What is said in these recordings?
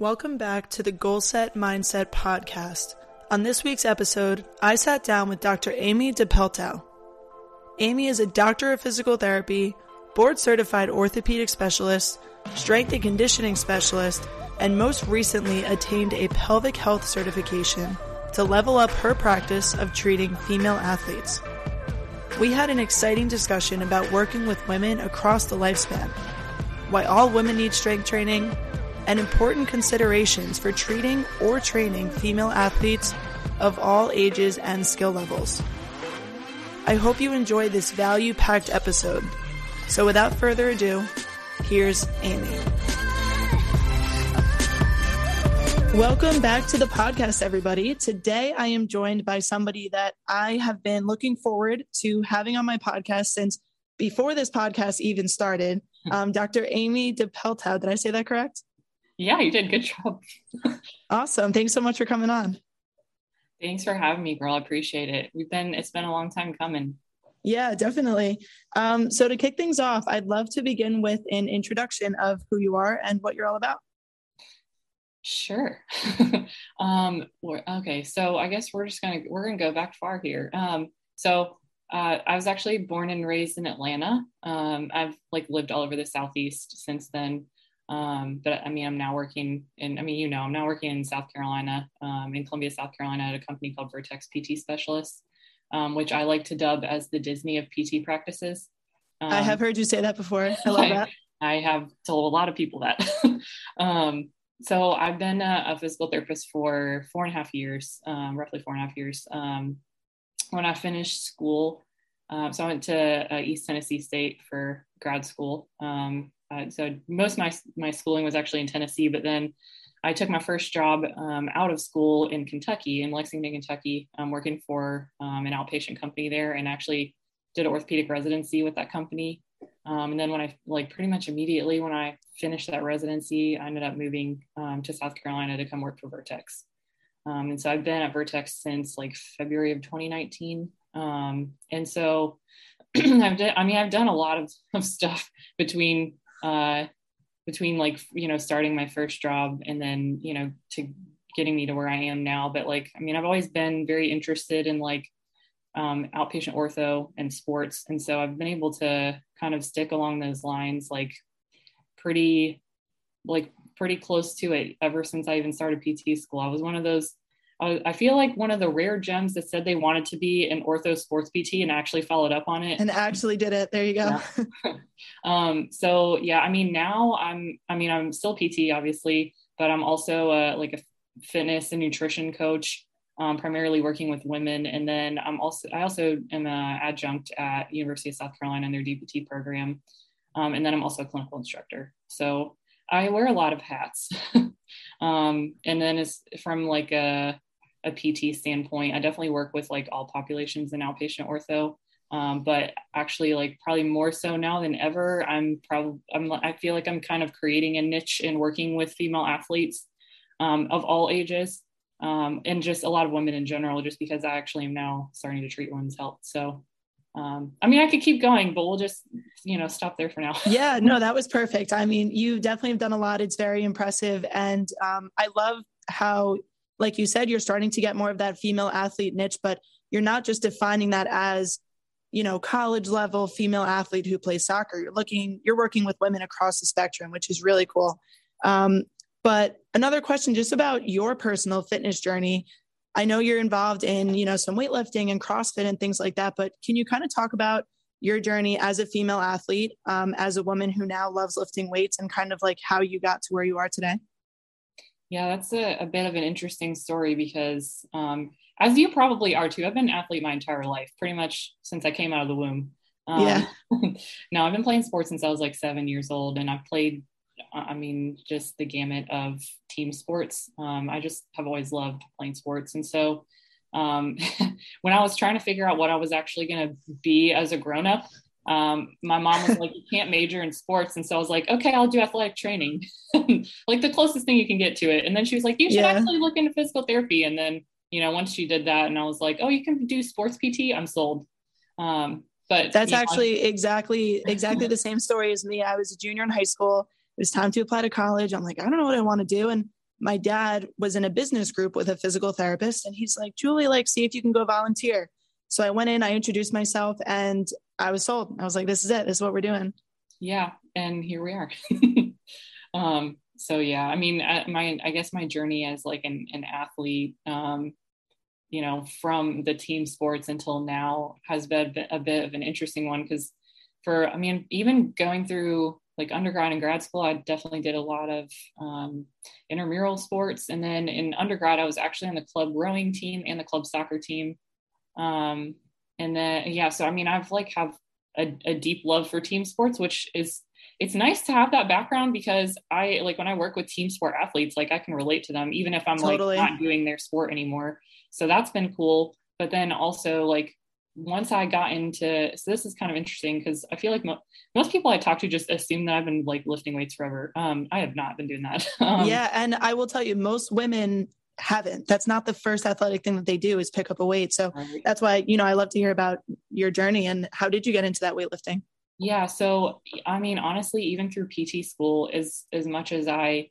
Welcome back to the Goal Set Mindset podcast. On this week's episode, I sat down with Dr. Amy DePeltow. Amy is a doctor of physical therapy, board certified orthopedic specialist, strength and conditioning specialist, and most recently attained a pelvic health certification to level up her practice of treating female athletes. We had an exciting discussion about working with women across the lifespan, why all women need strength training, and important considerations for treating or training female athletes of all ages and skill levels. I hope you enjoy this value packed episode. So without further ado, here's Amy. Welcome back to the podcast, everybody. Today I am joined by somebody that I have been looking forward to having on my podcast since before this podcast even started. Um, Dr. Amy DePeltow. Did I say that correct? Yeah, you did. Good job. awesome. Thanks so much for coming on. Thanks for having me, girl. I appreciate it. We've been, it's been a long time coming. Yeah, definitely. Um, so to kick things off, I'd love to begin with an introduction of who you are and what you're all about. Sure. um, okay, so I guess we're just gonna we're gonna go back far here. Um, so uh, I was actually born and raised in Atlanta. Um, I've like lived all over the southeast since then. Um, but I mean, I'm now working in, I mean, you know, I'm now working in South Carolina, um, in Columbia, South Carolina, at a company called Vertex PT Specialists, um, which I like to dub as the Disney of PT practices. I have um, heard you say that before. I love that. I, I have told a lot of people that. Um, so I've been a, a, physical therapist for four and a half years, um, roughly four and a half years. when I finished school, uh, so I went to uh, East Tennessee State for grad school. Um, uh, so most of my my schooling was actually in Tennessee, but then I took my first job um, out of school in Kentucky, in Lexington, Kentucky, working for um, an outpatient company there, and actually did an orthopedic residency with that company. Um, and then when I like pretty much immediately when I finished that residency, I ended up moving um, to South Carolina to come work for Vertex. Um, and so I've been at Vertex since like February of 2019. and so I've done, I mean, I've done a lot of, of stuff between uh, between like you know starting my first job and then you know to getting me to where I am now. But like, I mean, I've always been very interested in like um, outpatient ortho and sports, and so I've been able to kind of stick along those lines, like pretty, like pretty close to it ever since I even started PT school. I was one of those I feel like one of the rare gems that said they wanted to be an ortho sports PT and actually followed up on it and actually did it. There you go. Yeah. um, so yeah, I mean, now I'm, I mean, I'm still PT obviously, but I'm also uh, like a fitness and nutrition coach, um, primarily working with women. And then I'm also, I also am an adjunct at University of South Carolina in their DPT program. Um, and then I'm also a clinical instructor. So I wear a lot of hats. um, and then it's from like a a PT standpoint. I definitely work with like all populations in outpatient ortho. Um, but actually like probably more so now than ever i'm probably i'm i feel like i'm kind of creating a niche in working with female athletes um, of all ages um, and just a lot of women in general just because i actually am now starting to treat women's health so um, i mean i could keep going but we'll just you know stop there for now yeah no that was perfect i mean you definitely have done a lot it's very impressive and um, i love how like you said, you're starting to get more of that female athlete niche, but you're not just defining that as, you know, college level female athlete who plays soccer. You're looking, you're working with women across the spectrum, which is really cool. Um, but another question just about your personal fitness journey. I know you're involved in, you know, some weightlifting and CrossFit and things like that, but can you kind of talk about your journey as a female athlete, um, as a woman who now loves lifting weights and kind of like how you got to where you are today? Yeah, that's a, a bit of an interesting story because, um, as you probably are too, I've been an athlete my entire life, pretty much since I came out of the womb. Um, yeah. now I've been playing sports since I was like seven years old, and I've played, I mean, just the gamut of team sports. Um, I just have always loved playing sports, and so um, when I was trying to figure out what I was actually going to be as a grown up, um, my mom was like, you can't major in sports. And so I was like, okay, I'll do athletic training, like the closest thing you can get to it. And then she was like, you should yeah. actually look into physical therapy. And then, you know, once she did that and I was like, oh, you can do sports PT, I'm sold. Um, but that's actually know, exactly, exactly the same story as me. I was a junior in high school. It was time to apply to college. I'm like, I don't know what I want to do. And my dad was in a business group with a physical therapist and he's like, Julie, like, see if you can go volunteer. So I went in, I introduced myself and I was sold. I was like, this is it. This is what we're doing. Yeah. And here we are. um, so yeah, I mean, my, I guess my journey as like an, an athlete, um, you know, from the team sports until now has been a bit of an interesting one because for, I mean, even going through like undergrad and grad school, I definitely did a lot of um, intramural sports. And then in undergrad, I was actually on the club rowing team and the club soccer team. Um, and then, yeah, so I mean, I've like have a, a deep love for team sports, which is, it's nice to have that background because I like when I work with team sport athletes, like I can relate to them, even if I'm totally. like not doing their sport anymore. So that's been cool. But then also like once I got into, so this is kind of interesting because I feel like mo- most people I talk to just assume that I've been like lifting weights forever. Um, I have not been doing that. um, yeah, and I will tell you, most women haven't. That's not the first athletic thing that they do is pick up a weight. So right. that's why you know I love to hear about your journey and how did you get into that weightlifting? Yeah, so I mean, honestly, even through PT school, as as much as I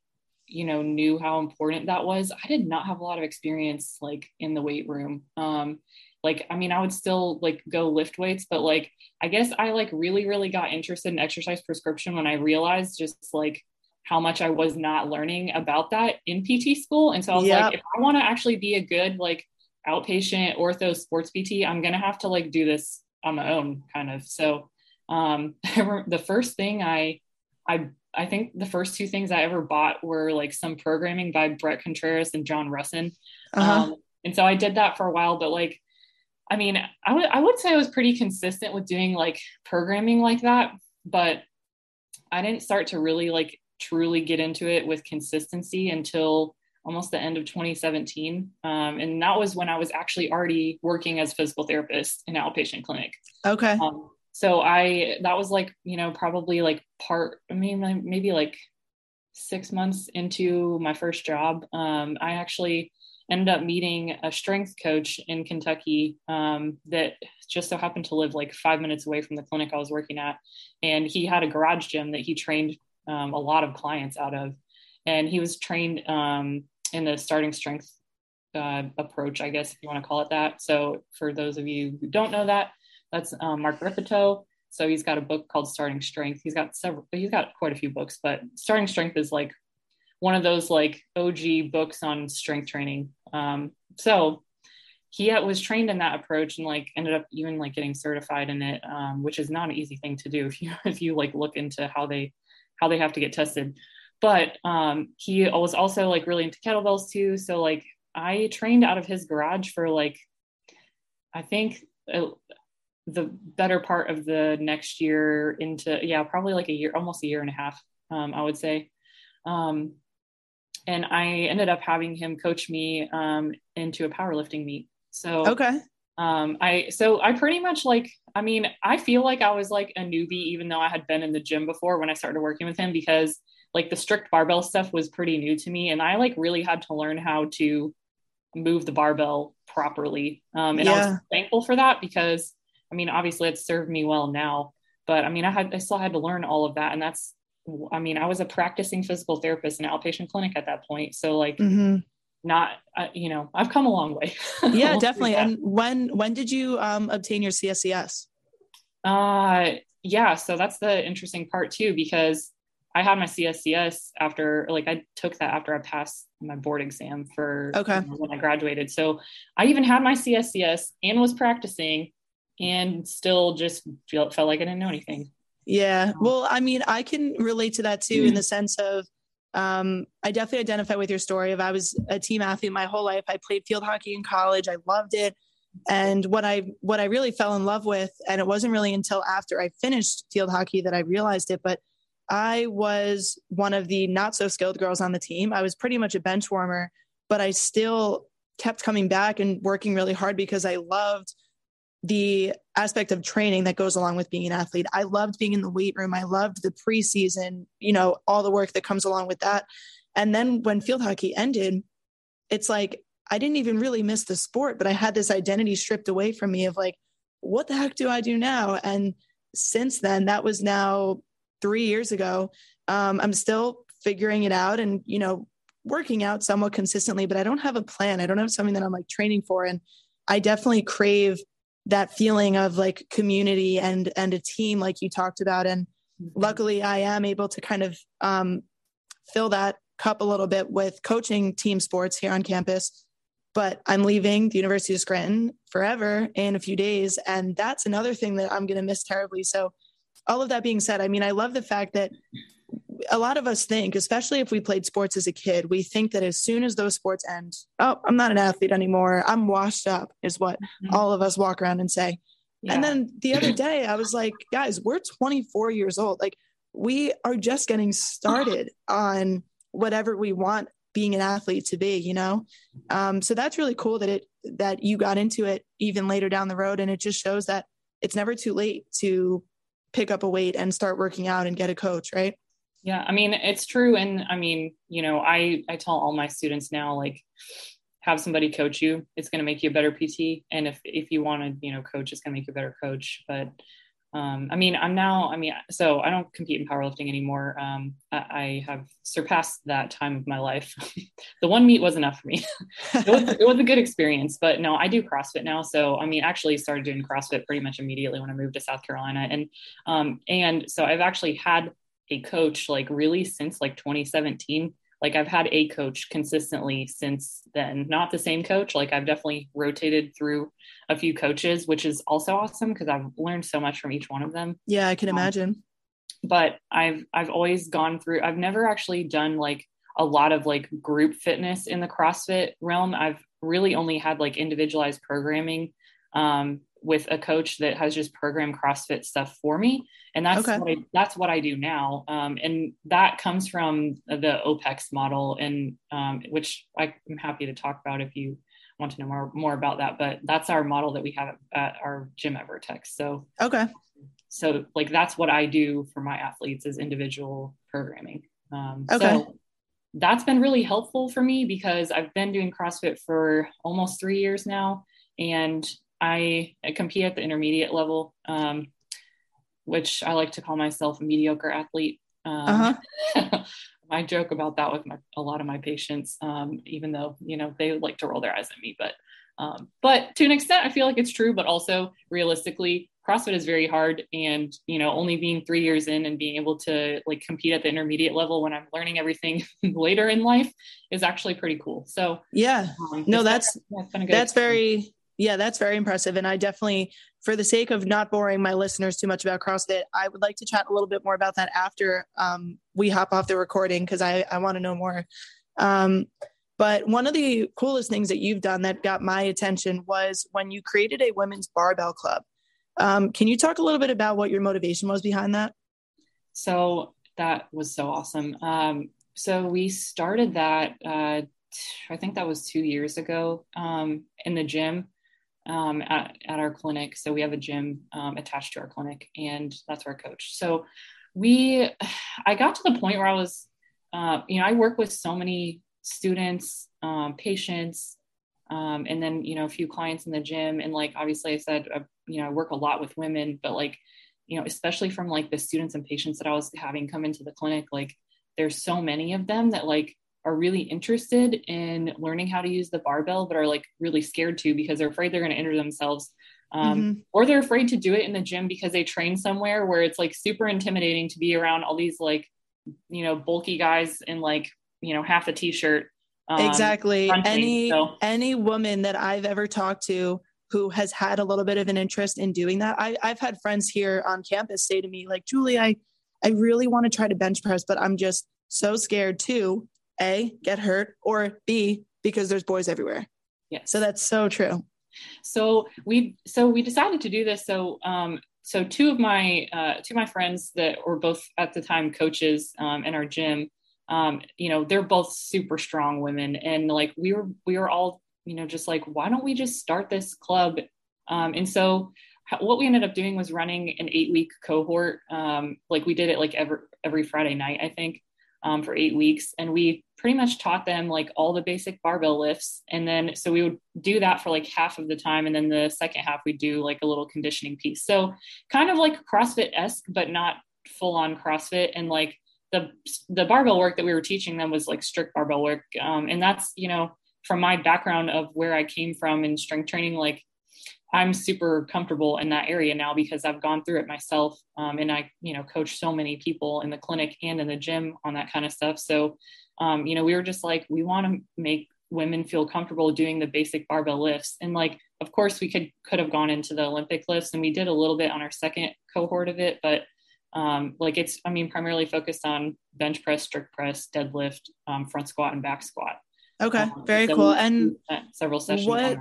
you know knew how important that was i did not have a lot of experience like in the weight room um like i mean i would still like go lift weights but like i guess i like really really got interested in exercise prescription when i realized just like how much i was not learning about that in pt school and so i was yep. like if i want to actually be a good like outpatient ortho sports pt i'm gonna have to like do this on my own kind of so um the first thing i i I think the first two things I ever bought were like some programming by Bret Contreras and John Rusin. Uh-huh. Um, and so I did that for a while, but like I mean, I would I would say I was pretty consistent with doing like programming like that, but I didn't start to really like truly get into it with consistency until almost the end of 2017. Um, and that was when I was actually already working as physical therapist in outpatient clinic. Okay. Um, so I that was like you know probably like part I mean maybe like six months into my first job. Um, I actually ended up meeting a strength coach in Kentucky um, that just so happened to live like five minutes away from the clinic I was working at. And he had a garage gym that he trained um, a lot of clients out of. And he was trained um, in the starting strength uh, approach, I guess, if you want to call it that. So, for those of you who don't know that, that's um, Mark Rippetoe. So he's got a book called Starting Strength. He's got several, he's got quite a few books, but Starting Strength is like one of those like OG books on strength training. Um, so he was trained in that approach and like ended up even like getting certified in it, um, which is not an easy thing to do if you if you like look into how they how they have to get tested. But um, he was also like really into kettlebells too. So like I trained out of his garage for like I think uh, the better part of the next year into yeah probably like a year almost a year and a half um, I would say. Um, and I ended up having him coach me um, into a powerlifting meet. So okay. Um, I so I pretty much like I mean I feel like I was like a newbie even though I had been in the gym before when I started working with him because like the strict barbell stuff was pretty new to me and I like really had to learn how to move the barbell properly. Um, and yeah. I was thankful for that because I mean obviously it served me well now, but I mean I had I still had to learn all of that and that's I mean, I was a practicing physical therapist in an outpatient clinic at that point. So like, mm-hmm. Not, uh, you know, I've come a long way. yeah, definitely. And when, when did you um, obtain your CSCS? Uh, yeah. So that's the interesting part too, because I had my CSCS after, like, I took that after I passed my board exam for okay. You know, when I graduated. So I even had my CSCS and was practicing and still just felt, felt like I didn't know anything. Yeah. Well, I mean, I can relate to that too, in the sense of um, I definitely identify with your story of I was a team athlete my whole life. I played field hockey in college. I loved it. And what I what I really fell in love with, and it wasn't really until after I finished field hockey that I realized it, but I was one of the not so skilled girls on the team. I was pretty much a bench warmer, but I still kept coming back and working really hard because I loved the aspect of training that goes along with being an athlete. I loved being in the weight room. I loved the preseason, you know, all the work that comes along with that. And then when field hockey ended, it's like I didn't even really miss the sport, but I had this identity stripped away from me of like, what the heck do I do now? And since then, that was now three years ago. Um, I'm still figuring it out and, you know, working out somewhat consistently, but I don't have a plan. I don't have something that I'm like training for. And I definitely crave that feeling of like community and and a team like you talked about. And mm-hmm. luckily I am able to kind of um, fill that cup a little bit with coaching team sports here on campus. But I'm leaving the University of Scranton forever in a few days. And that's another thing that I'm going to miss terribly. So, all of that being said, I mean, I love the fact that a lot of us think, especially if we played sports as a kid, we think that as soon as those sports end, oh, I'm not an athlete anymore. I'm washed up, is what mm-hmm. all of us walk around and say. Yeah. And then the other day, I was like, guys, we're 24 years old. Like, we are just getting started on whatever we want being an athlete to be, you know? Um, so that's really cool that it, that you got into it even later down the road. And it just shows that it's never too late to pick up a weight and start working out and get a coach, right? Yeah, I mean, it's true. And I mean, you know, I, I tell all my students now, like, have somebody coach you. It's going to make you a better PT. And if, if you want to, you know, coach, it's going to make you a better coach. But um, I mean, I'm now, I mean, so I don't compete in powerlifting anymore. Um, I, I, have surpassed that time of my life. the one meet was enough for me. it, was, it, was, a good experience, but no, I do CrossFit now. So, I mean, actually started doing CrossFit pretty much immediately when I moved to South Carolina. And, um, and so I've actually had a coach like really since like 2017 like I've had a coach consistently since then. Not the same coach. Like I've definitely rotated through a few coaches, which is also awesome because I've learned so much from each one of them. Yeah, I can um, imagine. but I've I've always gone through. I've never actually done like a lot of like group fitness in the CrossFit realm. I've really only had like individualized programming um, with a coach that has just programmed CrossFit stuff for me. And that's okay. what I, that's what I do now. Um, and that comes from the OPEX model and um, which I'm happy to talk about if you want to know more, more about that, but that's our model that we have at our gym at Vertex. So, okay. So like, that's what I do for my athletes is individual programming. Um, okay. So that's been really helpful for me because I've been doing CrossFit for almost three years now. And I, I compete at the intermediate level, um, which I like to call myself a mediocre athlete. Um, uh-huh. I joke about that with my, a lot of my patients, um, even though you know they like to roll their eyes at me. But um, but to an extent, I feel like it's true. But also realistically, CrossFit is very hard, and you know, only being three years in and being able to like compete at the intermediate level when I'm learning everything later in life is actually pretty cool. So yeah, um, no, that's that's, that's very yeah, that's very impressive. And I definitely, for the sake of not boring my listeners too much about CrossFit, I would like to chat a little bit more about that after um, we hop off the recording because I, I want to know more. Um, but one of the coolest things that you've done that got my attention was when you created a women's barbell club. Um, can you talk a little bit about what your motivation was behind that? So that was so awesome. Um, so we started that, uh, I think that was two years ago um, in the gym um, at, at our clinic. So we have a gym um, attached to our clinic, and that's our coach. So we, I got to the point where I was, uh, you know, I work with so many students, um, patients, um, and then you know a few clients in the gym. And like obviously, I said, uh, you know, I work a lot with women, but like, you know, especially from like the students and patients that I was having come into the clinic, like there's so many of them that like are really interested in learning how to use the barbell, but are like really scared to because they're afraid they're going to injure themselves. Um, mm-hmm. Or they're afraid to do it in the gym because they train somewhere where it's like super intimidating to be around all these like, you know, bulky guys in like, you know, half a t shirt. Um, exactly. Any, so. any woman that I've ever talked to who has had a little bit of an interest in doing that. I, I've had friends here on campus say to me, like, Julie, I, I really want to try to bench press, but I'm just so scared too a, get hurt, or B, because there's boys everywhere. Yeah. So that's so true. So we so we decided to do this. So um, so two of my uh, two of my friends that were both at the time coaches um, in our gym, um, you know, they're both super strong women, and like we were we were all you know just like why don't we just start this club? Um, and so what we ended up doing was running an eight week cohort. Um, like we did it like every every Friday night, I think um, for eight weeks. And we pretty much taught them like all the basic barbell lifts. And then, so we would do that for like half of the time. And then the second half, we do like a little conditioning piece. So kind of like CrossFit esque, but not full on CrossFit. And like, the the barbell work that we were teaching them was like strict barbell work um, and that's you know from my background of where i came from in strength training like i'm super comfortable in that area now because i've gone through it myself um, and i you know coach so many people in the clinic and in the gym on that kind of stuff. So um, you know we were just like we want to make women feel comfortable doing the basic barbell lifts. And like of course we could could have gone into the olympic lifts and we did a little bit on our second cohort of it but um, like it's i mean primarily focused on bench press strict press deadlift um, front squat and back squat okay um, very so cool and several sessions what,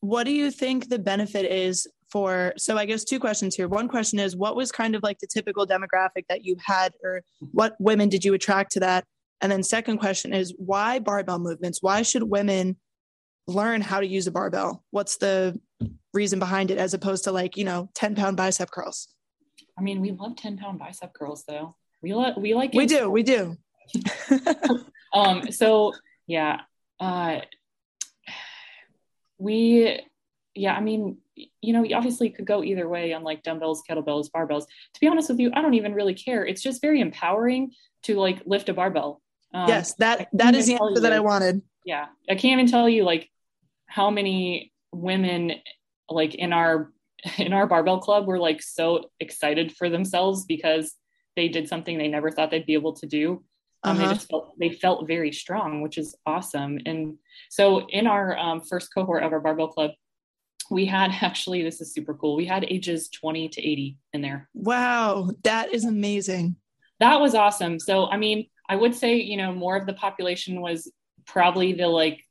what do you think the benefit is for so i guess two questions here one question is what was kind of like the typical demographic that you had or what women did you attract to that and then second question is why barbell movements? Why should women learn how to use a barbell? What's the reason behind it as opposed to like, you know, 10 pound bicep curls? I mean, we love 10 pound bicep curls though. We like, we like, we do, we do. um, so yeah, uh, we, yeah, I mean, you know, you obviously could go either way on like dumbbells, kettlebells, barbells. To be honest with you, I don't even really care. It's just very empowering to like lift a barbell. Um, yes, that that is the answer that I wanted. Yeah, I can't even tell you like how many women like in our in our barbell club were like so excited for themselves because they did something they never thought they'd be able to do. Um, uh-huh. They just felt they felt very strong, which is awesome. And so in our um, first cohort of our barbell club, we had actually this is super cool. We had ages 20 to 80 in there. Wow, that is amazing. That was awesome. So I mean, I would say, you know, more of the population was probably the like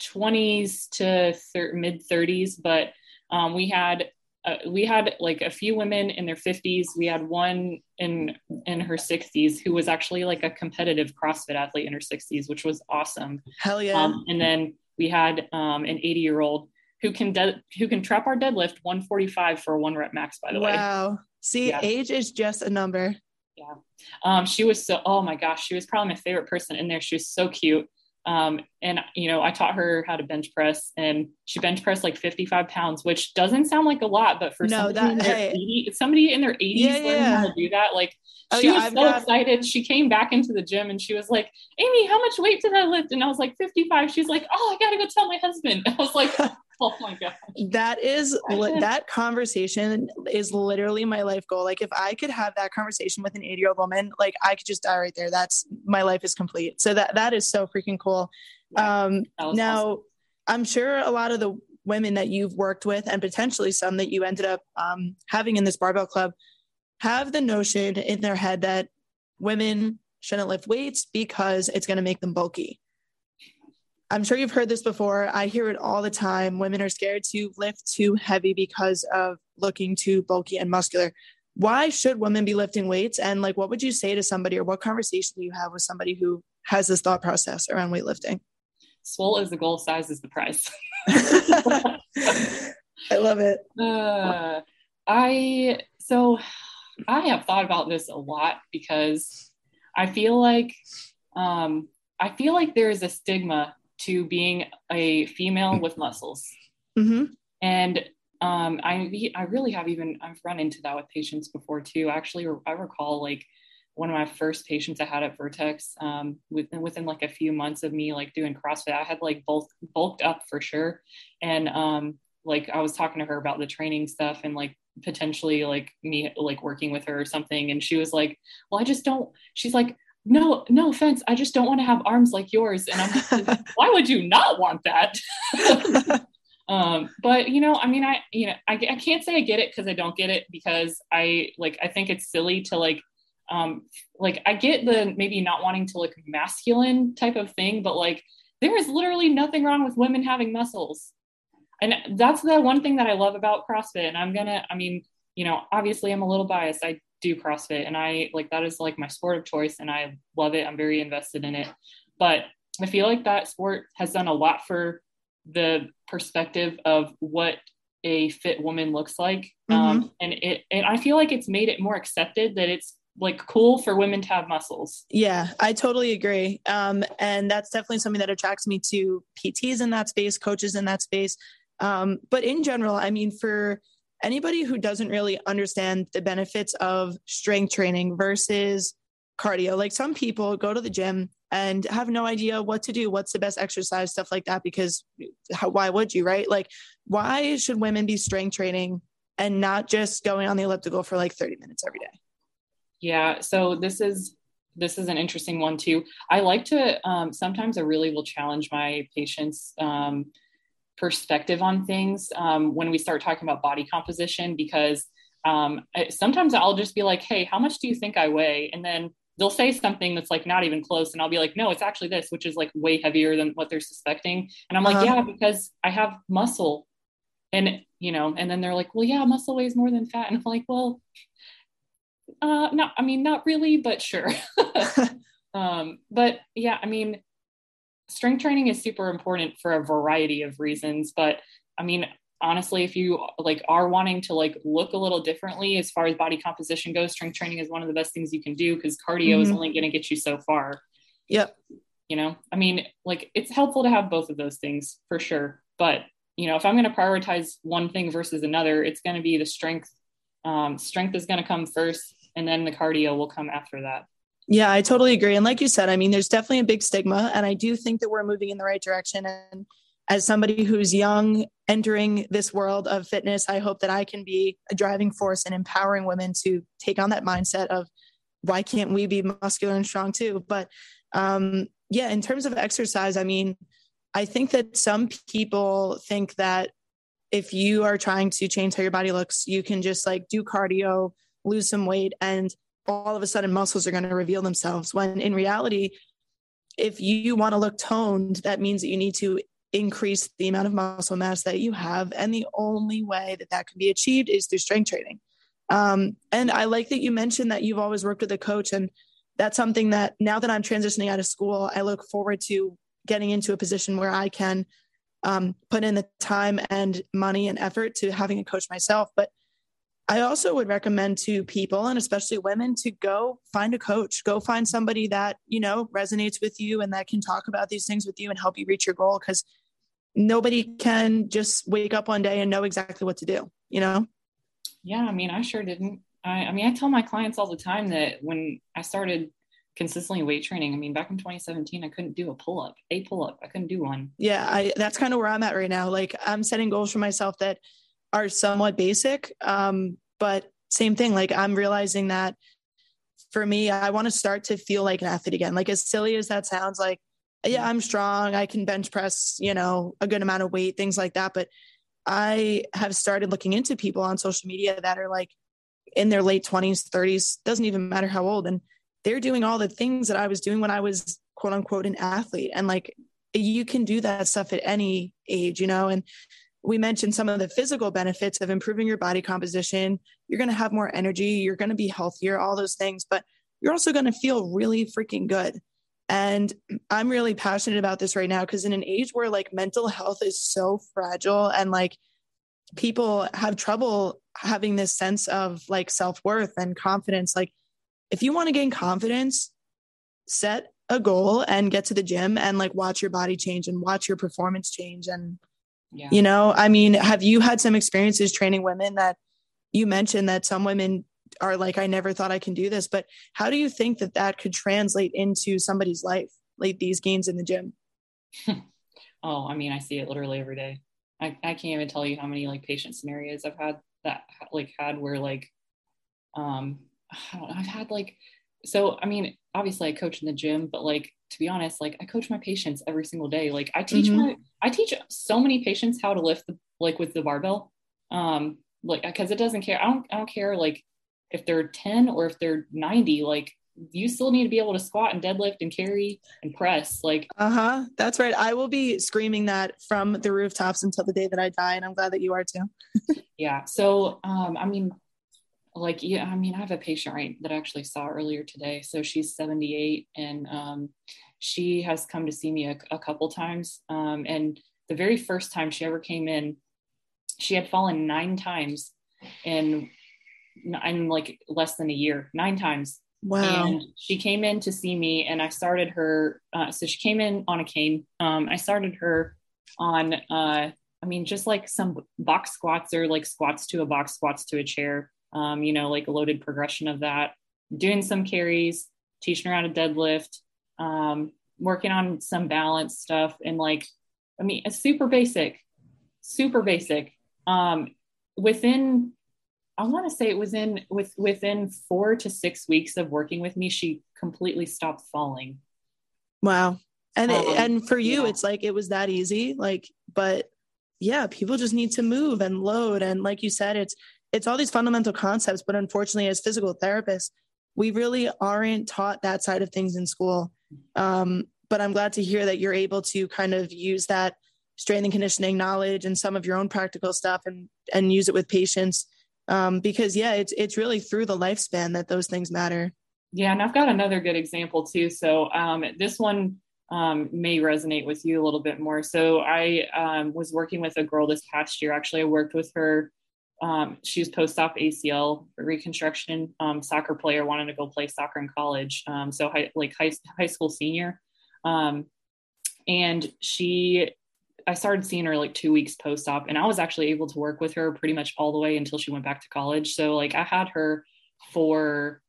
20s to thir- mid 30s, but um, we had uh, we had like a few women in their 50s. We had one in in her 60s who was actually like a competitive CrossFit athlete in her 60s, which was awesome. Hell yeah! Um, and then we had um, an 80 year old who can de- who can trap bar deadlift 145 for a one rep max. By the wow. way, wow. See, yeah. age is just a number. Yeah. Um, she was so, oh my gosh, she was probably my favorite person in there. She was so cute. Um, and you know, I taught her how to bench press and she bench pressed like 55 pounds, which doesn't sound like a lot, but for no, somebody, that, in hey. 80, somebody in their 80s yeah, learning yeah. how to do that, like oh, she yeah, was I've so got... excited. She came back into the gym and she was like, Amy, how much weight did I lift? And I was like, 55. She's like, Oh, I gotta go tell my husband. I was like, oh my god that is that conversation is literally my life goal. Like if i could have that conversation with an 80 year old woman like i could just die right there. That's my life is complete. So that that is so freaking cool. Yeah, um now awesome. i'm sure a lot of the women that you've worked with and potentially some that you ended up um, having in this barbell club have the notion in their head that women shouldn't lift weights because it's going to make them bulky I'm sure you've heard this before. I hear it all the time. Women are scared to lift too heavy because of looking too bulky and muscular. Why should women be lifting weights? And like, what would you say to somebody, or what conversation do you have with somebody who has this thought process around weightlifting? Swole is the goal, size is the prize. I love it. Uh, I so I have thought about this a lot because I feel like um, I feel like there is a stigma to being a female with muscles. Mm-hmm. And um, I I really have even I've run into that with patients before too. Actually, I recall like one of my first patients I had at Vertex um, within within like a few months of me like doing CrossFit. I had like bulk, bulked up for sure, and um, like I was talking to her about the training stuff and like potentially like me like working with her or something, and she was like, "Well, I just don't." She's like, no, no offense. I just don't want to have arms like yours. And I'm like, why would you not want that? um, but you know, I mean, I, you know, I, I can't say I get it because I don't get it because I like, I think it's silly to like, um, like I get the maybe not wanting to look masculine type of thing, but like there is literally nothing wrong with women having muscles. And that's the one thing that I love about CrossFit. And I'm gonna, I mean, you know, obviously I'm a little biased. I do CrossFit and I like that is like my sport of choice and I love it. I'm very invested in it. But I feel like that sport has done a lot for the perspective of what a fit woman looks like. Mm-hmm. Um, and it and I feel like it's made it more accepted that it's like cool for women to have muscles. Yeah, I totally agree. Um, and that's definitely something that attracts me to PTs in that space, coaches in that space. Um, but in general, I mean, for anybody who doesn't really understand the benefits of strength training versus cardio. Like some people go to the gym and have no idea what to do, what's the best exercise, stuff like that. Because how, why would you, right? Like, why should women be strength training and not just going on the elliptical for like 30 minutes every day? Yeah. So this is this is an interesting one too. I like to um, sometimes I really will challenge my patients um, perspective on things um, when we start talking about body composition because um, sometimes I'll just be like, "Hey, how much do you think I weigh?" And then they'll say something that's like not even close, and I'll be like, "No, it's actually this," which is like way heavier than what they're suspecting. And I'm like, uh-huh. "Yeah, because I have muscle." And you know, and then they're like, "Well, yeah, muscle weighs more than fat," and I'm like, "Well." Uh, no, I mean, not really, but sure. um, but yeah, I mean, strength training is super important for a variety of reasons. But I mean, honestly, if you like are wanting to like look a little differently as far as body composition goes, strength training is one of the best things you can do because cardio mm-hmm. is only going to get you so far. Yep. You know, I mean, like it's helpful to have both of those things for sure. But you know, if I'm going to prioritize one thing versus another, it's going to be the strength. Um, strength is going to come first, and then the cardio will come after that. Yeah, I totally agree. And like you said, I mean, there's definitely a big stigma, and I do think that we're moving in the right direction. And as somebody who's young, entering this world of fitness, I hope that I can be a driving force in empowering women to take on that mindset of why can't we be muscular and strong too? But um, yeah, in terms of exercise, I mean, I think that some people think that if you are trying to change how your body looks, you can just like do cardio, lose some weight, and all of a sudden muscles are going to reveal themselves when in reality if you want to look toned that means that you need to increase the amount of muscle mass that you have and the only way that that can be achieved is through strength training. Um, and i like that you mentioned that you've always worked with a coach and that's something that now that i'm transitioning out of school i look forward to getting into a position where i can um, put in the time and money and effort to having a coach myself but I also would recommend to people and especially women to go find a coach, go find somebody that, you know, resonates with you and that can talk about these things with you and help you reach your goal because nobody can just wake up one day and know exactly what to do, you know? Yeah, I mean, I sure didn't. I, I mean, I tell my clients all the time that when I started consistently weight training, I mean, back in 2017, I couldn't do a pull up, a pull up. I couldn't do one. Yeah, I, that's kind of where I'm at right now. Like, I'm setting goals for myself that are somewhat basic. Um, but same thing, like I'm realizing that for me, I want to start to feel like an athlete again. Like as silly as that sounds, like yeah, I'm strong. I can bench press, you know, a good amount of weight, things like that. But I have started looking into people on social media that are like in their late 20s, 30s, doesn't even matter how old. And they're doing all the things that I was doing when I was quote unquote an athlete. And like you can do that stuff at any age, you know, and we mentioned some of the physical benefits of improving your body composition. You're going to have more energy, you're going to be healthier, all those things, but you're also going to feel really freaking good. And I'm really passionate about this right now because in an age where like mental health is so fragile and like people have trouble having this sense of like self worth and confidence, like if you want to gain confidence, set a goal and get to the gym and like watch your body change and watch your performance change and yeah. You know, I mean, have you had some experiences training women that you mentioned that some women are like, I never thought I can do this, but how do you think that that could translate into somebody's life, like these gains in the gym? oh, I mean, I see it literally every day. I, I can't even tell you how many like patient scenarios I've had that like had where like, um, I don't know, I've had like, so, I mean, obviously I coach in the gym, but like to be honest, like I coach my patients every single day. Like I teach mm-hmm. my I teach so many patients how to lift the, like with the barbell. Um, like because it doesn't care. I don't I don't care like if they're 10 or if they're 90, like you still need to be able to squat and deadlift and carry and press. Like uh-huh. That's right. I will be screaming that from the rooftops until the day that I die. And I'm glad that you are too. yeah. So um, I mean, like yeah i mean i have a patient right that I actually saw earlier today. So she's 78 and um, she has come to see me a, a couple times um, and the very first time she ever came in she had fallen nine times in in like less than a year nine times. Wow. And she came in to see me and i started her uh, so she came in on a cane. Um, i started her on uh, i mean just like some box squats or like squats to a box squats to a chair um, you know, like a loaded progression of that, doing some carries, teaching her how to deadlift, um, working on some balance stuff, and like, I mean, it's super basic, super basic. Um, within, I want to say it was in with within four to six weeks of working with me, she completely stopped falling. Wow. And um, it, and for you, yeah. it's like it was that easy. Like, but yeah, people just need to move and load. And like you said, it's it's all these fundamental concepts. But unfortunately, as physical therapists, we really aren't taught that side of things in school. Um, but I'm glad to hear that you're able to kind of use that strength and conditioning knowledge and some of your own practical stuff and and use it with patients. Um, because yeah, it's it's really through the lifespan that those things matter. Yeah, and I've got another good example too. So um, this one um, may resonate with you a little bit more. So I um, was working with a girl this past year. Actually, I worked with her. Um, she was post-op ACL reconstruction um, soccer player, wanted to go play soccer in college. Um, so high, like high, high school senior. Um, and she, I started seeing her like two weeks post-op, and I was actually able to work with her pretty much all the way until she went back to college. So like I had her for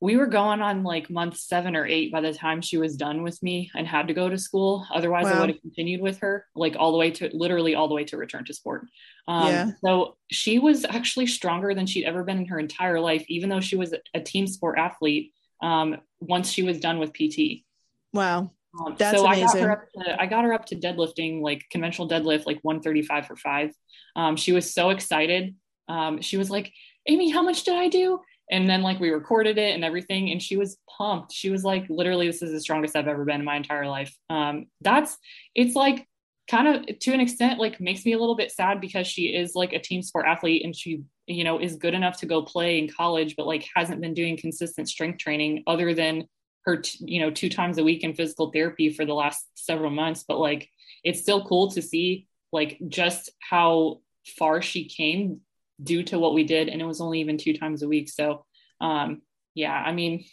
we were going on like month seven or eight by the time she was done with me and had to go to school. Otherwise, wow. I would have continued with her, like all the way to literally all the way to return to sport. Um, yeah. So she was actually stronger than she'd ever been in her entire life, even though she was a team sport athlete. Um, once she was done with PT. Wow. Um, That's so amazing. I got her up to I got her up to deadlifting, like conventional deadlift, like 135 for five. Um, she was so excited. Um, she was like, Amy, how much did I do? And then like we recorded it and everything and she was pumped. She was like literally this is the strongest i've ever been in my entire life. Um that's it's like kind of to an extent like makes me a little bit sad because she is like a team sport athlete and she you know is good enough to go play in college but like hasn't been doing consistent strength training other than her t- you know two times a week in physical therapy for the last several months. But like it's still cool to see like just how far she came due to what we did and it was only even two times a week. So um yeah i mean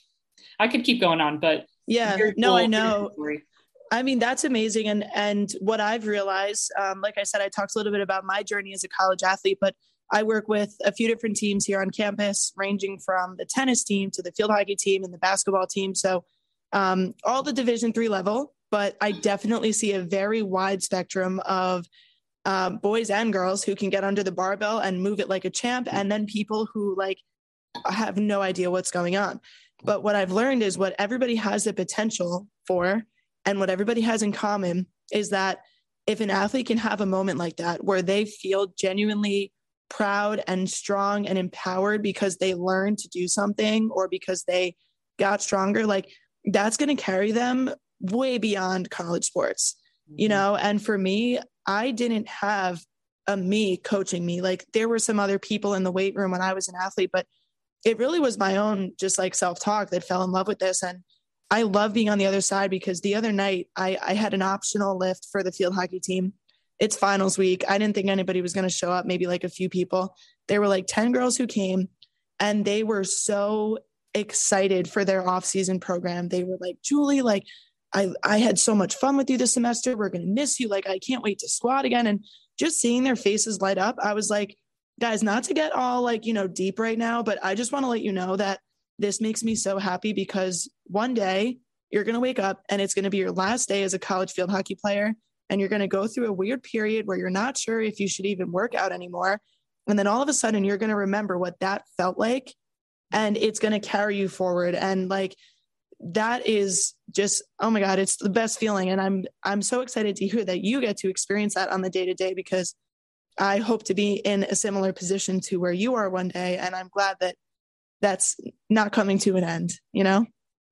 i could keep going on but yeah no i know. I mean that's amazing, and and what I've realized, um, like I said, I talked a little bit about my journey as a college athlete, but I work with a few different teams here on campus, ranging from the tennis team to the field hockey team and the basketball team. So um, all the Division three level, but I definitely see a very wide spectrum of um, boys and girls who can get under the barbell and move it like a champ, and then people who like have no idea what's going on. But what I've learned is what everybody has the potential for, and what everybody has in common is that if an athlete can have a moment like that where they feel genuinely proud and strong and empowered because they learned to do something or because they got stronger, like that's going to carry them way beyond college sports, mm-hmm. you know? And for me, I didn't have a me coaching me. Like there were some other people in the weight room when I was an athlete, but it really was my own just like self-talk that fell in love with this. And I love being on the other side because the other night I, I had an optional lift for the field hockey team. It's finals week. I didn't think anybody was going to show up, maybe like a few people. There were like 10 girls who came and they were so excited for their off-season program. They were like, Julie, like I, I had so much fun with you this semester. We're going to miss you. Like, I can't wait to squat again. And just seeing their faces light up, I was like, guys, not to get all like, you know, deep right now, but I just want to let you know that this makes me so happy because one day you're going to wake up and it's going to be your last day as a college field hockey player. And you're going to go through a weird period where you're not sure if you should even work out anymore. And then all of a sudden, you're going to remember what that felt like. And it's going to carry you forward. And like, that is just oh my god it's the best feeling. And i'm i'm so excited to hear that you get to experience that on the day to day because i hope to be in a similar position to where you are one day. And i'm glad that that's not coming to an end you know?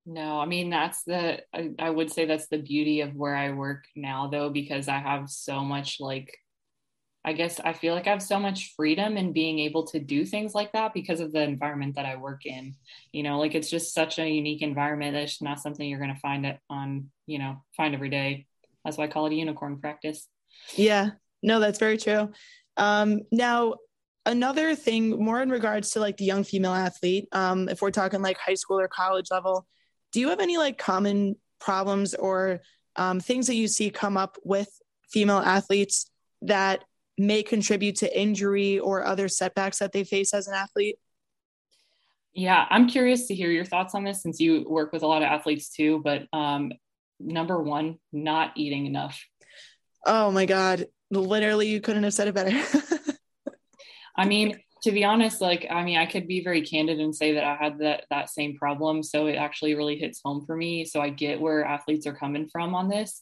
No i mean that's the I, I would say that's the beauty of where i work now though because i have so much like I guess I feel like I have so much freedom in being able to do things like that because of the environment that I work in. You know, like it's just such a unique environment that's not something you're going to find it on, you know, find every day. That's why I call it a unicorn practice. Yeah, no, that's very true. Um, now, another thing more in regards to like the young female athlete, um, if we're talking like high school or college level, do you have any like common problems or um, things that you see come up with female athletes that may contribute to injury or other setbacks that they face as an athlete? Yeah, I'm curious to hear your thoughts on this since you work with a lot of athletes too. But um, number one, not eating enough. Oh my God. Literally, you couldn't have said it better. I mean, to be honest, like, I mean, I could be very candid and say that I had that, that same problem. So it actually really hits home for me. So I get where athletes are coming from on this.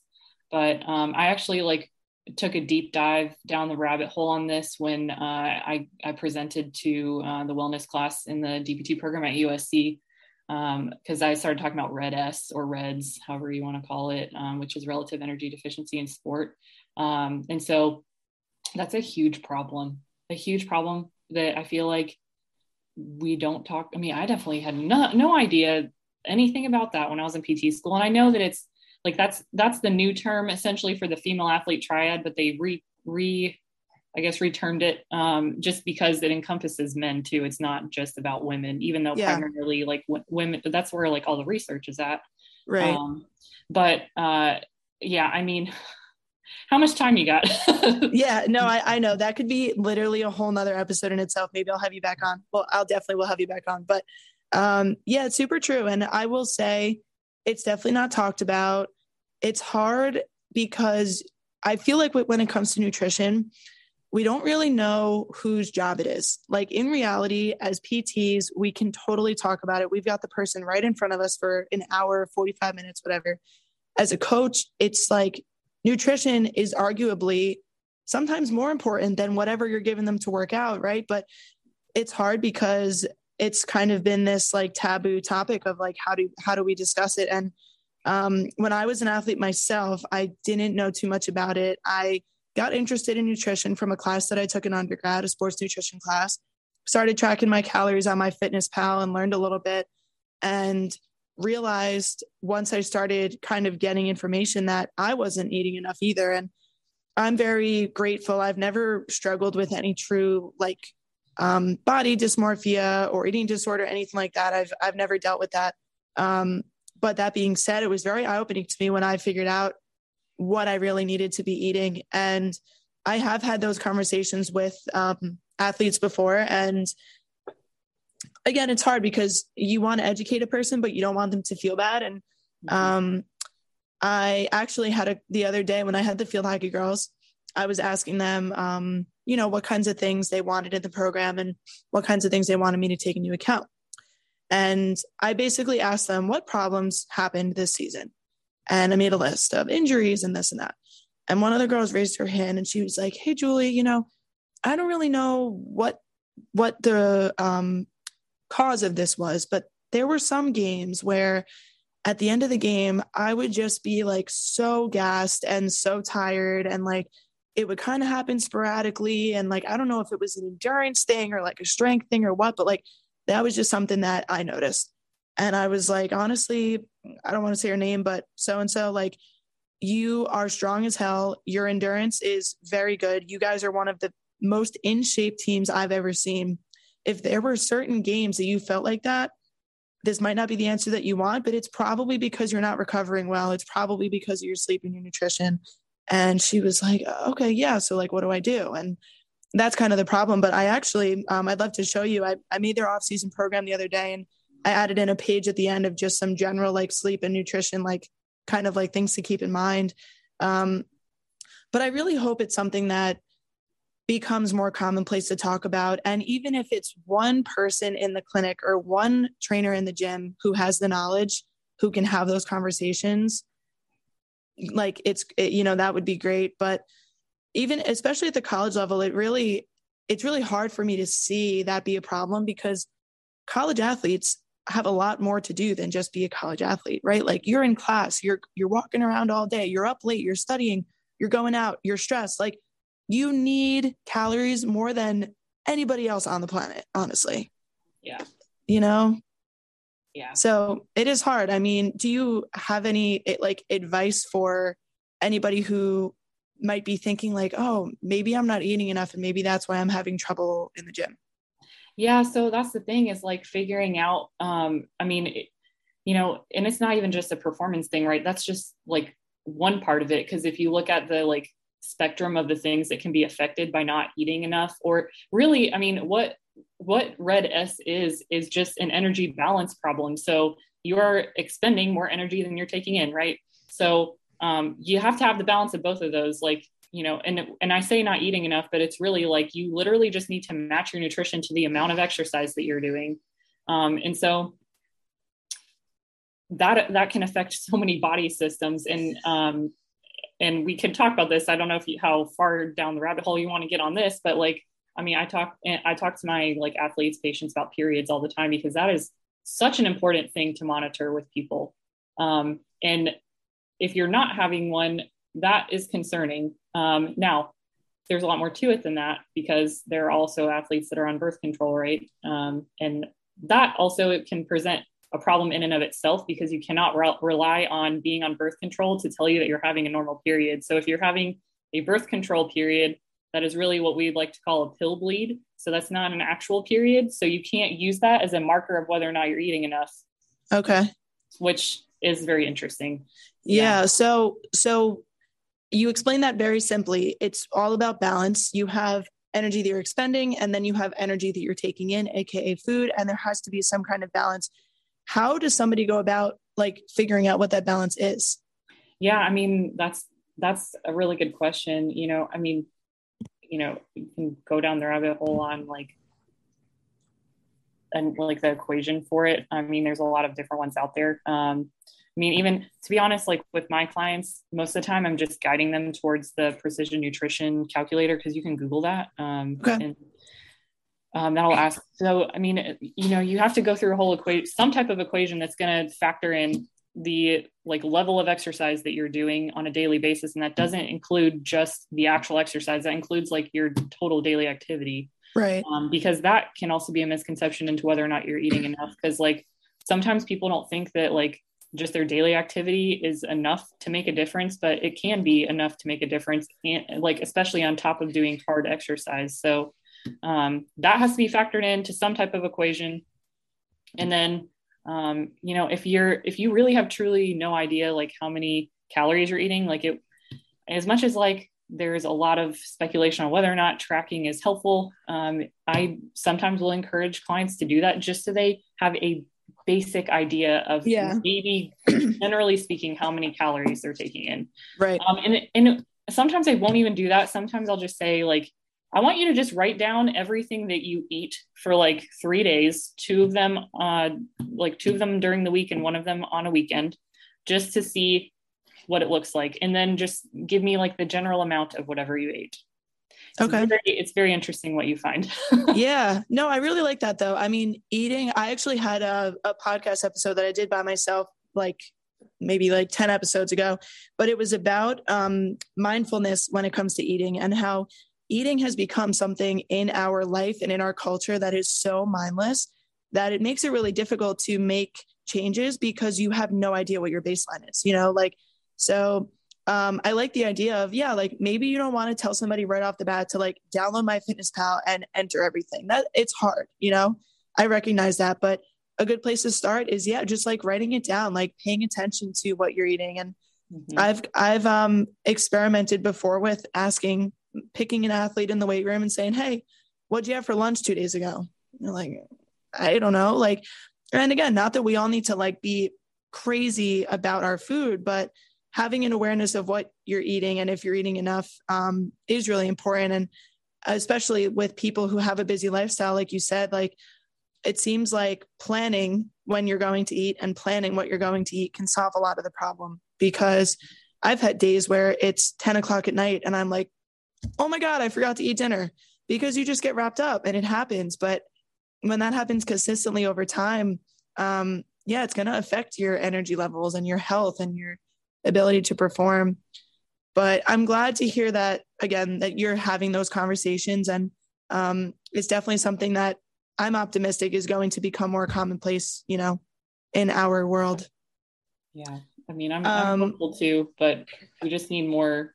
But um, I actually like took a deep dive down the rabbit hole on this when uh, I, I, presented to uh, the wellness class in the DPT program at USC because um, I started talking about RED-S or REDS, however you want to call it, um, which is relative energy deficiency in sport. Um, and so that's a huge problem, a huge problem that I feel like we don't talk. I mean, I definitely had no, no idea anything about that when I was in PT school. And I know that it's like that's that's the new term essentially for the female athlete triad but they re re i guess returned it um, just because it encompasses men too. It's not just about women even though yeah. primarily like w- women but that's where like all the research is at. Right. Um, but uh yeah i mean how much time you got? Yeah no I, I know. That could be literally a whole nother episode in itself. Maybe i'll have you back on. Well i'll definitely will have you back on. But um yeah it's super true. And i will say it's definitely not talked about. It's hard because I feel like when it comes to nutrition, we don't really know whose job it is. Like in reality, as PTs, we can totally talk about it. We've got the person right in front of us for an hour, 45 minutes, whatever. As a coach, it's like nutrition is arguably sometimes more important than whatever you're giving them to work out, right? But it's hard because it's kind of been this like taboo topic of like how do how do we discuss it? And um, when i was an athlete myself i didn't know too much about it. I got interested in nutrition from a class that i took in undergrad a sports nutrition class. Started tracking my calories on MyFitnessPal and learned a little bit and realized once i started kind of getting information that i wasn't eating enough either. And i'm very grateful. I've never struggled with any true like um, body dysmorphia or eating disorder, anything like that. I've I've never dealt with that. Um, but that being said, it was very eye opening to me when I figured out what I really needed to be eating. And I have had those conversations with um, athletes before. And again, it's hard because you want to educate a person, but you don't want them to feel bad. And mm-hmm. um, I actually had a, the other day when I had the field hockey girls, I was asking them, um, you know, what kinds of things they wanted in the program and what kinds of things they wanted me to take into account. And I basically asked them what problems happened this season. And I made a list of injuries and this and that. And one of the girls raised her hand and she was like, Hey, Julie, you know, I don't really know what what the um, cause of this was, but there were some games where at the end of the game, I would just be like so gassed and so tired and like it would kind of happen sporadically. And like, I don't know if it was an endurance thing or like a strength thing or what, but like that was just something that I noticed. And I was like, honestly, I don't want to say your name, but so and so, like, you are strong as hell. Your endurance is very good. You guys are one of the most in shape teams I've ever seen. If there were certain games that you felt like that, this might not be the answer that you want, but it's probably because you're not recovering well. It's probably because of your sleep and your nutrition. And she was like, okay, yeah. So like, what do I do? And that's kind of the problem. But I actually, um, I'd love to show you. I, I made their off season program the other day and I added in a page at the end of just some general like sleep and nutrition, like kind of like things to keep in mind. Um, but I really hope it's something that becomes more commonplace to talk about. And even if it's one person in the clinic or one trainer in the gym who has the knowledge, who can have those conversations, like it's it, you know that would be great. But even especially at the college level it really it's really hard for me to see that be a problem because college athletes have a lot more to do than just be a college athlete right? Like you're in class you're you're walking around all day you're up late you're studying you're going out you're stressed. Like you need calories more than anybody else on the planet honestly. Yeah. You know yeah. So it is hard. I mean do you have any like advice for anybody who might be thinking like oh maybe i'm not eating enough and maybe that's why i'm having trouble in the gym yeah so that's the thing is like figuring out um i mean it, you know and it's not even just a performance thing right? That's just like one part of it because if you look at the like spectrum of the things that can be affected by not eating enough or really i mean what what red S is, is just an energy balance problem. So you are expending more energy than you're taking in, right? So um, you have to have the balance of both of those. Like, you know, and and I say not eating enough, but it's really like you literally just need to match your nutrition to the amount of exercise that you're doing. Um, and so that that can affect so many body systems and um, and we could talk about this. I don't know if you, how far down the rabbit hole you want to get on this, but like, I mean, I talk, I talk to my like athletes, patients about periods all the time because that is such an important thing to monitor with people. Um, and if you're not having one, that is concerning. Um, now, there's a lot more to it than that because there are also athletes that are on birth control, right? Um, and that also it can present a problem in and of itself because you cannot re- rely on being on birth control to tell you that you're having a normal period. So if you're having a birth control period, that is really what we'd like to call a pill bleed. So that's not an actual period. So you can't use that as a marker of whether or not you're eating enough. Okay. Which is very interesting. Yeah. yeah. So so you explain that very simply. It's all about balance. You have energy that you're expending, and then you have energy that you're taking in, aka food, and there has to be some kind of balance how does somebody go about like figuring out what that balance is yeah i mean that's that's a really good question you know i mean you know you can go down the rabbit hole on like and like the equation for it i mean there's a lot of different ones out there um i mean even to be honest like with my clients most of the time i'm just guiding them towards the precision nutrition calculator because you can google that um okay. and um, that'll ask. So, I mean, you know, you have to go through a whole equation, some type of equation that's going to factor in the like level of exercise that you're doing on a daily basis. And that doesn't include just the actual exercise. That includes like your total daily activity. Right. Um, because that can also be a misconception into whether or not you're eating enough. Cause like sometimes people don't think that like just their daily activity is enough to make a difference, but it can be enough to make a difference. And like, especially on top of doing hard exercise. So, um, that has to be factored into some type of equation. And then, um, you know, if you're, if you really have truly no idea like how many calories you're eating, like it, as much as like there's a lot of speculation on whether or not tracking is helpful, um, I sometimes will encourage clients to do that just so they have a basic idea of yeah. maybe generally speaking how many calories they're taking in. Right. Um, and, and sometimes i won't even do that. Sometimes i'll just say like I want you to just write down everything that you eat for like three days, two of them, uh, like two of them during the week and one of them on a weekend, just to see what it looks like. And then just give me like the general amount of whatever you ate. Okay. It's very, it's very interesting what you find. yeah. No, I really like that though. I mean, eating, I actually had a, a podcast episode that I did by myself, like maybe like 10 episodes ago, but it was about um, mindfulness when it comes to eating and how eating has become something in our life and in our culture that is so mindless that it makes it really difficult to make changes because you have no idea what your baseline is, you know, like, so um, I like the idea of, yeah, like maybe you don't want to tell somebody right off the bat to like download MyFitnessPal and enter everything that it's hard, you know, I recognize that, but a good place to start is, yeah, just like writing it down, like paying attention to what you're eating. And mm-hmm. I've, I've, um, experimented before with asking picking an athlete in the weight room and saying, Hey, what'd you have for lunch two days ago? You're like, I don't know. Like, and again, not that we all need to like be crazy about our food, but having an awareness of what you're eating and if you're eating enough um, is really important. And especially with people who have a busy lifestyle, like you said, like it seems like planning when you're going to eat and planning what you're going to eat can solve a lot of the problem because I've had days where it's 10 o'clock at night and I'm like, oh my God, I forgot to eat dinner because you just get wrapped up and it happens. But when that happens consistently over time, um, yeah, it's going to affect your energy levels and your health and your ability to perform. But I'm glad to hear that again, that you're having those conversations. And um, it's definitely something that I'm optimistic is going to become more commonplace, you know, in our world. Yeah. I mean, I'm, I'm um, hopeful too, but we just need more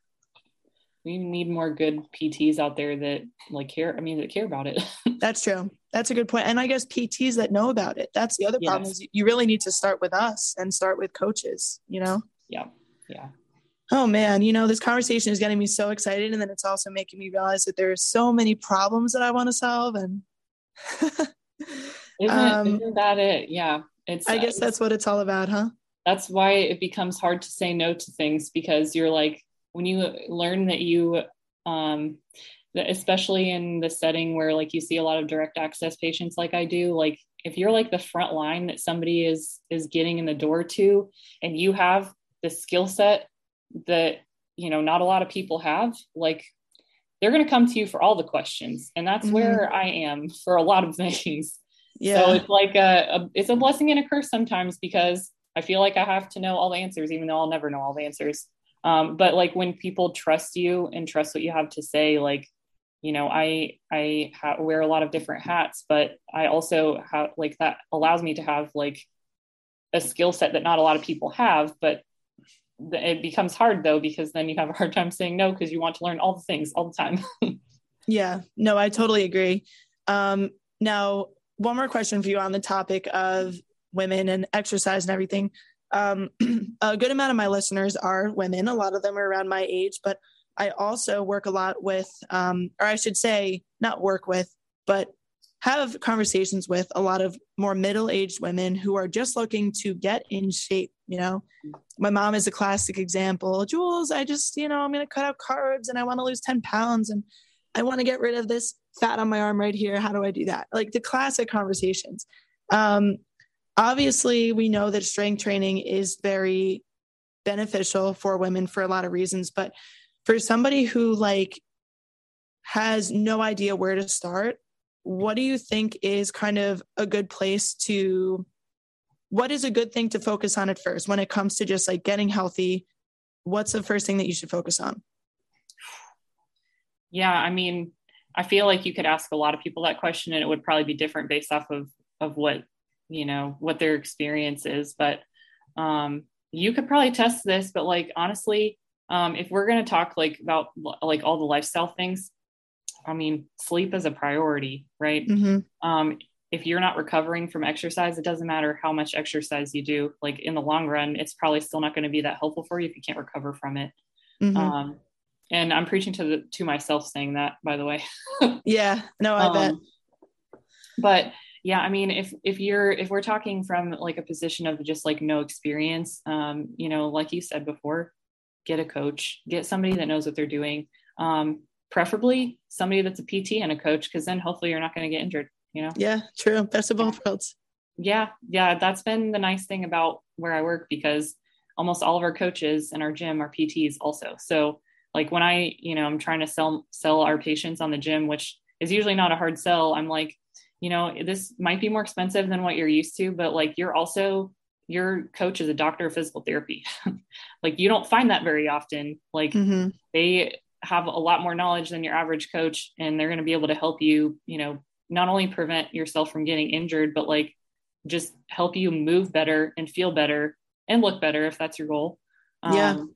we need more good PTs out there that like care. I mean, that care about it. That's true. That's a good point. And I guess PTs that know about it. That's the other yes. problem is you really need to start with us and start with coaches, you know? Yeah. Yeah. Oh man, you know, this conversation is getting me so excited. And then it's also making me realize that there are so many problems that I want to solve. And isn't, um, isn't that it? Yeah. It's, I guess that's what it's all about, huh? That's why it becomes hard to say no to things because you're like, when you learn that you, um, especially in the setting where like you see a lot of direct access patients like I do, like if you're like the front line that somebody is is getting in the door to and you have the skill set that you know not a lot of people have like they're going to come to you for all the questions. And that's mm-hmm. where i am for a lot of things. Yeah. so it's like a, a, it's a blessing and a curse sometimes because i feel like i have to know all the answers even though i'll never know all the answers um, but like when people trust you and trust what you have to say like you know i i ha- wear a lot of different hats but i also have like that allows me to have like a skill set that not a lot of people have but it becomes hard though because then you have a hard time saying no because you want to learn all the things all the time. Yeah. No i totally agree. Um, now one more question for you on the topic of women and exercise and everything um, a good amount of my listeners are women. A lot of them are around my age but i also work a lot with um, or i should say not work with but have conversations with a lot of more middle-aged women who are just looking to get in shape you know? My mom is a classic example. Jules i just you know i'm going to cut out carbs and i want to lose 10 pounds and i want to get rid of this fat on my arm right here. How do i do that? Like the classic conversations. Um, obviously we know that strength training is very beneficial for women for a lot of reasons but for somebody who like has no idea where to start what do you think is kind of a good place to what is a good thing to focus on at first when it comes to just like getting healthy? What's the first thing that you should focus on? Yeah i mean i feel like you could ask a lot of people that question and it would probably be different based off of of what you know what their experience is but um you could probably test this but like honestly um if we're going to talk like about like all the lifestyle things I mean, sleep is a priority, right? Mm-hmm. Um, if you're not recovering from exercise, it doesn't matter how much exercise you do. Like in the long run, it's probably still not going to be that helpful for you if you can't recover from it. Mm-hmm. Um, and I'm preaching to the to myself saying that, by the way. yeah, no, I um, bet. But yeah, I mean, if if you're if we're talking from like a position of just like no experience, um, you know, like you said before, get a coach, get somebody that knows what they're doing. Um, preferably somebody that's a PT and a coach, because then hopefully you're not going to get injured. You know? Yeah, true. Best of both worlds. Yeah, yeah. That's been the nice thing about where I work because almost all of our coaches in our gym are PTs also. So like when I, you know, I'm trying to sell sell our patients on the gym, which is usually not a hard sell. I'm like, you know, this might be more expensive than what you're used to, but like you're also your coach is a doctor of physical therapy. like you don't find that very often. Like mm-hmm. they have a lot more knowledge than your average coach and they're going to be able to help you you know not only prevent yourself from getting injured but like just help you move better and feel better and look better if that's your goal yeah um,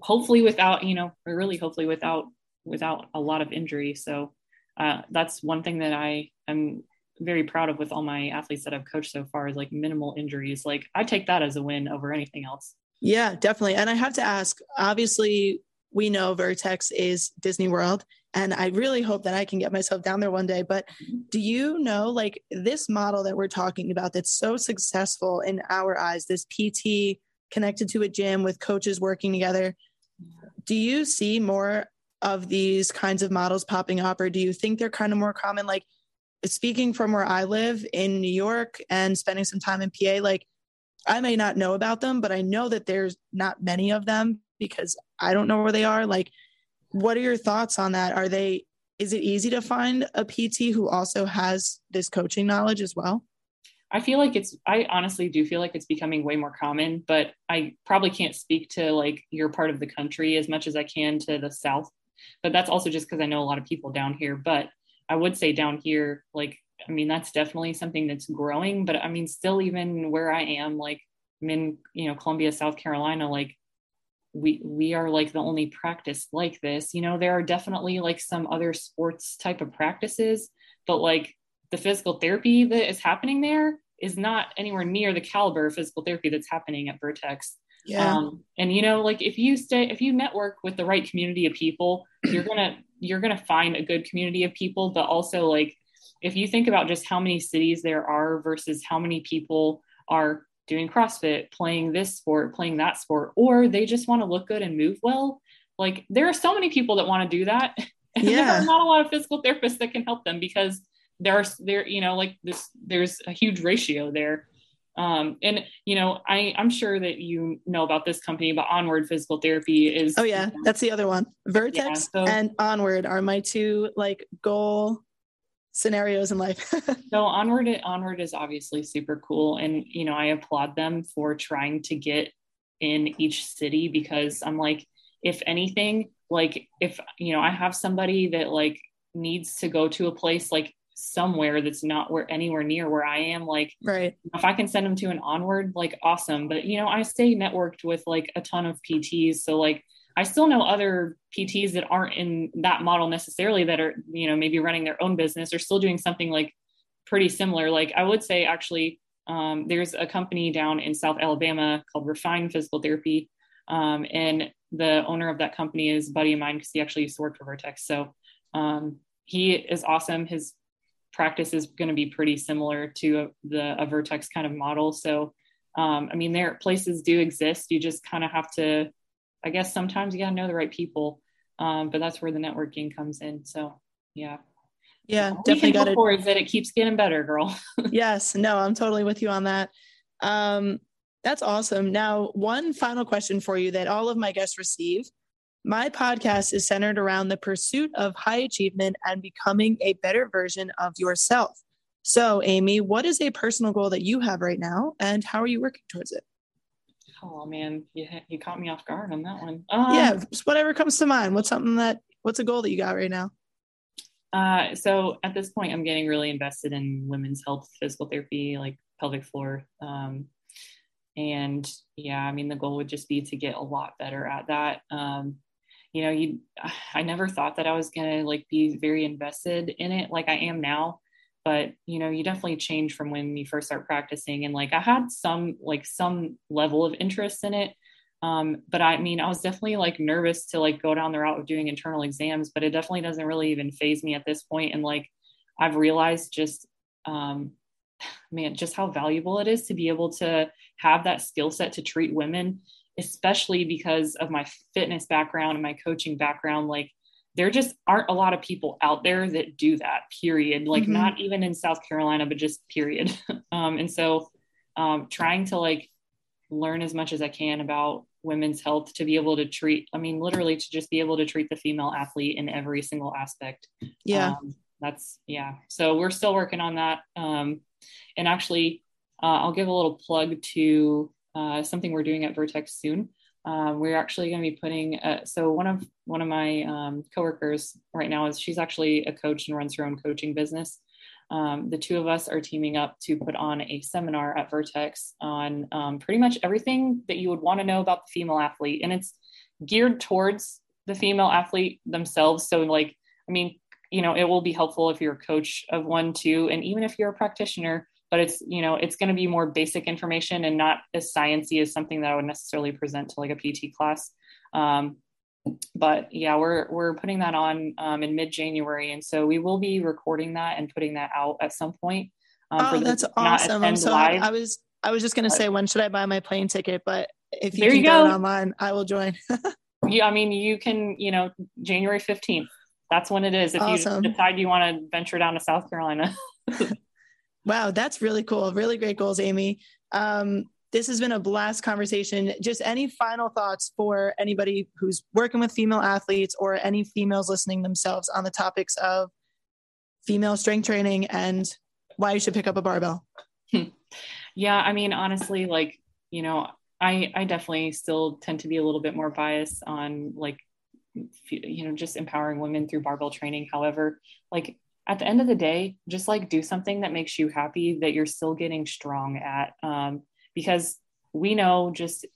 hopefully without you know or really hopefully without without a lot of injury so uh, that's one thing that i am very proud of with all my athletes that i've coached so far is like minimal injuries like i take that as a win over anything else yeah definitely and i have to ask obviously we know Vertex is Disney World, and I really hope that I can get myself down there one day. But mm-hmm. do you know, like this model that we're talking about that's so successful in our eyes, this PT connected to a gym with coaches working together, do you see more of these kinds of models popping up, or do you think they're kind of more common? Like, speaking from where I live in New York and spending some time in PA, like, I may not know about them, but I know that there's not many of them because I don't know where they are. Like, what are your thoughts on that? Are they, is it easy to find a PT who also has this coaching knowledge as well? I feel like it's, I honestly do feel like it's becoming way more common, but I probably can't speak to like your part of the country as much as I can to the South. But that's also just because I know a lot of people down here. But I would say down here, like, I mean, that's definitely something that's growing. But I mean, still, even where I am, like, I'm in, you know, Columbia, South Carolina, like, we we are like the only practice like this you know there are definitely like some other sports type of practices but like the physical therapy that is happening there is not anywhere near the caliber of physical therapy that's happening at vertex yeah. Um, and you know like if you stay if you network with the right community of people you're gonna you're gonna find a good community of people but also like if you think about just how many cities there are versus how many people are doing CrossFit, playing this sport, playing that sport, or they just want to look good and move well. Like there are so many people that want to do that. And yeah. there are not a lot of physical therapists that can help them because there's there, you know, like this, there's a huge ratio there. Um, and you know, I, I'm sure that you know about this company, but Onward Physical Therapy is. Oh yeah, that's the other one. Vertex yeah, so, and Onward are my two like goal scenarios in life. so onward onward is obviously super cool and you know i applaud them for trying to get in each city because i'm like if anything like if you know i have somebody that like needs to go to a place like somewhere that's not where anywhere near where i am like right if i can send them to an onward like awesome but you know i stay networked with like a ton of pts so like I still know other PTs that aren't in that model necessarily that are, you know, maybe running their own business or still doing something like pretty similar. Like I would say actually, um, there's a company down in South Alabama called Refine Physical Therapy. Um, and the owner of that company is a buddy of mine because he actually used to work for Vertex. So um, he is awesome. His practice is going to be pretty similar to a, the a Vertex kind of model. So, um, I mean, there places do exist. You just kind of have to I guess sometimes you got to know the right people. Um, but that's where the networking comes in. So yeah. Yeah, All definitely got it. Is that it keeps getting better, girl. yes, no, I'm totally with you on that. Um, that's awesome. Now, one final question for you that all of my guests receive. My podcast is centered around the pursuit of high achievement and becoming a better version of yourself. So, Amy, what is a personal goal that you have right now, and how are you working towards it? Oh man, you you caught me off guard on that one. Um, yeah, whatever comes to mind. What's something that what's a goal that you got right now? Uh, so at this point, I'm getting really invested in women's health, physical therapy, like pelvic floor. Um, and yeah, I mean, the goal would just be to get a lot better at that. Um, you know, you, I never thought that I was gonna like be very invested in it like I am now but you know you definitely change from when you first start practicing and like i had some like some level of interest in it um, but i mean i was definitely like nervous to like go down the route of doing internal exams but it definitely doesn't really even phase me at this point and like i've realized just um, man just how valuable it is to be able to have that skill set to treat women especially because of my fitness background and my coaching background like there just aren't a lot of people out there that do that period. Like mm-hmm. not even in south carolina but just period. Um, and so um, trying to like learn as much as i can about women's health to be able to treat i mean literally to just be able to treat the female athlete in every single aspect. Yeah. Um, that's yeah. So we're still working on that. Um, and actually uh, i'll give a little plug to uh, something we're doing at vertex soon. Um, we're actually going to be putting uh, so one of one of my um, coworkers right now is she's actually a coach and runs her own coaching business. Um, the two of us are teaming up to put on a seminar at vertex on um, pretty much everything that you would want to know about the female athlete and it's geared towards the female athlete themselves. So like i mean you know it will be helpful if you're a coach of one too and even if you're a practitioner but it's you know it's going to be more basic information and not as sciency as something that I would necessarily present to like a PT class. Um, but yeah, we're we're putting that on um, in mid January, and so we will be recording that and putting that out at some point. Um, oh, that's awesome! I'm so live. I was I was just going to say when should I buy my plane ticket, but if you there can you go. online, I will join. yeah, I mean you can you know January fifteenth. That's when it is. If awesome. you decide you want to venture down to South Carolina. Wow, that's really cool. Really great goals, Amy. Um, this has been a blast conversation. Just any final thoughts for anybody who's working with female athletes or any females listening themselves on the topics of female strength training and why you should pick up a barbell? yeah, I mean, honestly, like, you know, I, I definitely still tend to be a little bit more biased on like, you know, just empowering women through barbell training. However, like at the end of the day, just like do something that makes you happy that you're still getting strong at. Um, because we know, just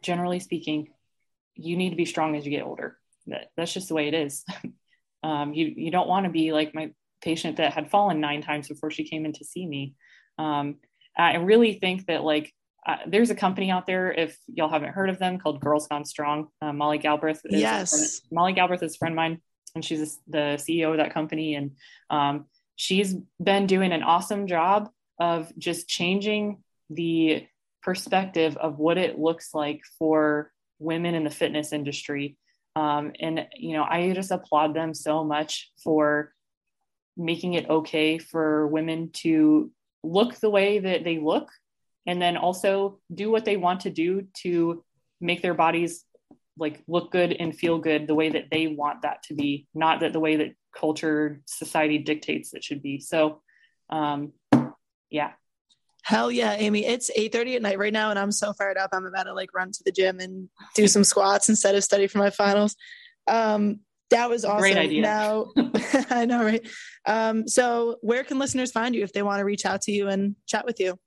generally speaking, you need to be strong as you get older. That, that's just the way it is. um, you, you don't want to be like my patient that had fallen nine times before she came in to see me. Um, I really think that like uh, there's a company out there if y'all haven't heard of them called Girls Gone Strong. Uh, Molly Galbraith. yes. Molly Galbraith is a friend of mine and she's the CEO of that company. And um, she's been doing an awesome job of just changing the perspective of what it looks like for women in the fitness industry. Um, and, you know, I just applaud them so much for making it okay for women to look the way that they look and then also do what they want to do to make their bodies like look good and feel good the way that they want that to be not that the way that culture society dictates it should be so um yeah hell yeah amy it's 8 30 at night right now and i'm so fired up i'm about to like run to the gym and do some squats instead of study for my finals um that was awesome. Great idea. Now, I know, right? Um, so, where can listeners find you if they want to reach out to you and chat with you?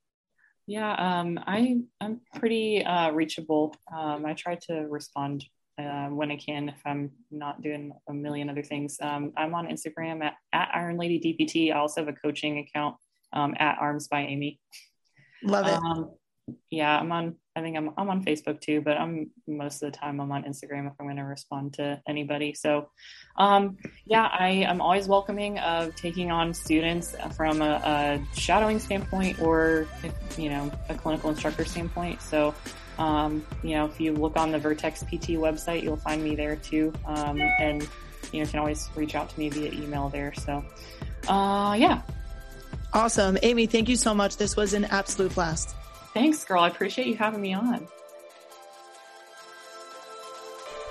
Yeah, um, I I'm pretty uh, reachable. Um, I try to respond uh, when I can if I'm not doing a million other things. Um, I'm on Instagram at, at Iron Lady DPT. I also have a coaching account um, at Arms by Amy. Love it. Um, yeah, I'm on. I think I'm I'm on Facebook too, but I'm most of the time I'm on Instagram if I'm going to respond to anybody. So, um, yeah, I am always welcoming of taking on students from a, a shadowing standpoint or if, you know a clinical instructor standpoint. So, um, you know, if you look on the Vertex PT website, you'll find me there too, um, and you know, can always reach out to me via email there. So, uh, yeah. Awesome. Amy, thank you so much. This was an absolute blast. Thanks, girl. I appreciate you having me on.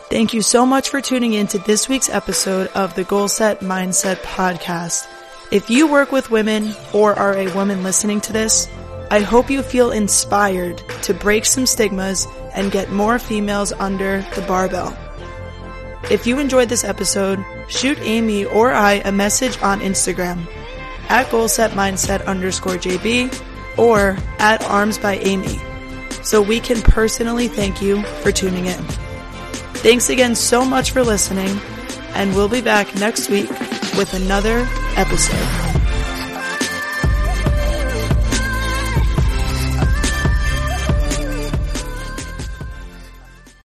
Thank you so much for tuning in to this week's episode of the Goal Set Mindset podcast. If you work with women or are a woman listening to this, I hope you feel inspired to break some stigmas and get more females under the barbell. If you enjoyed this episode, shoot Amy or I a message on Instagram at goalsetmindset underscore JB or at Arms by Amy so we can personally thank you for tuning in. Thanks again so much for listening, and we'll be back next week with another episode.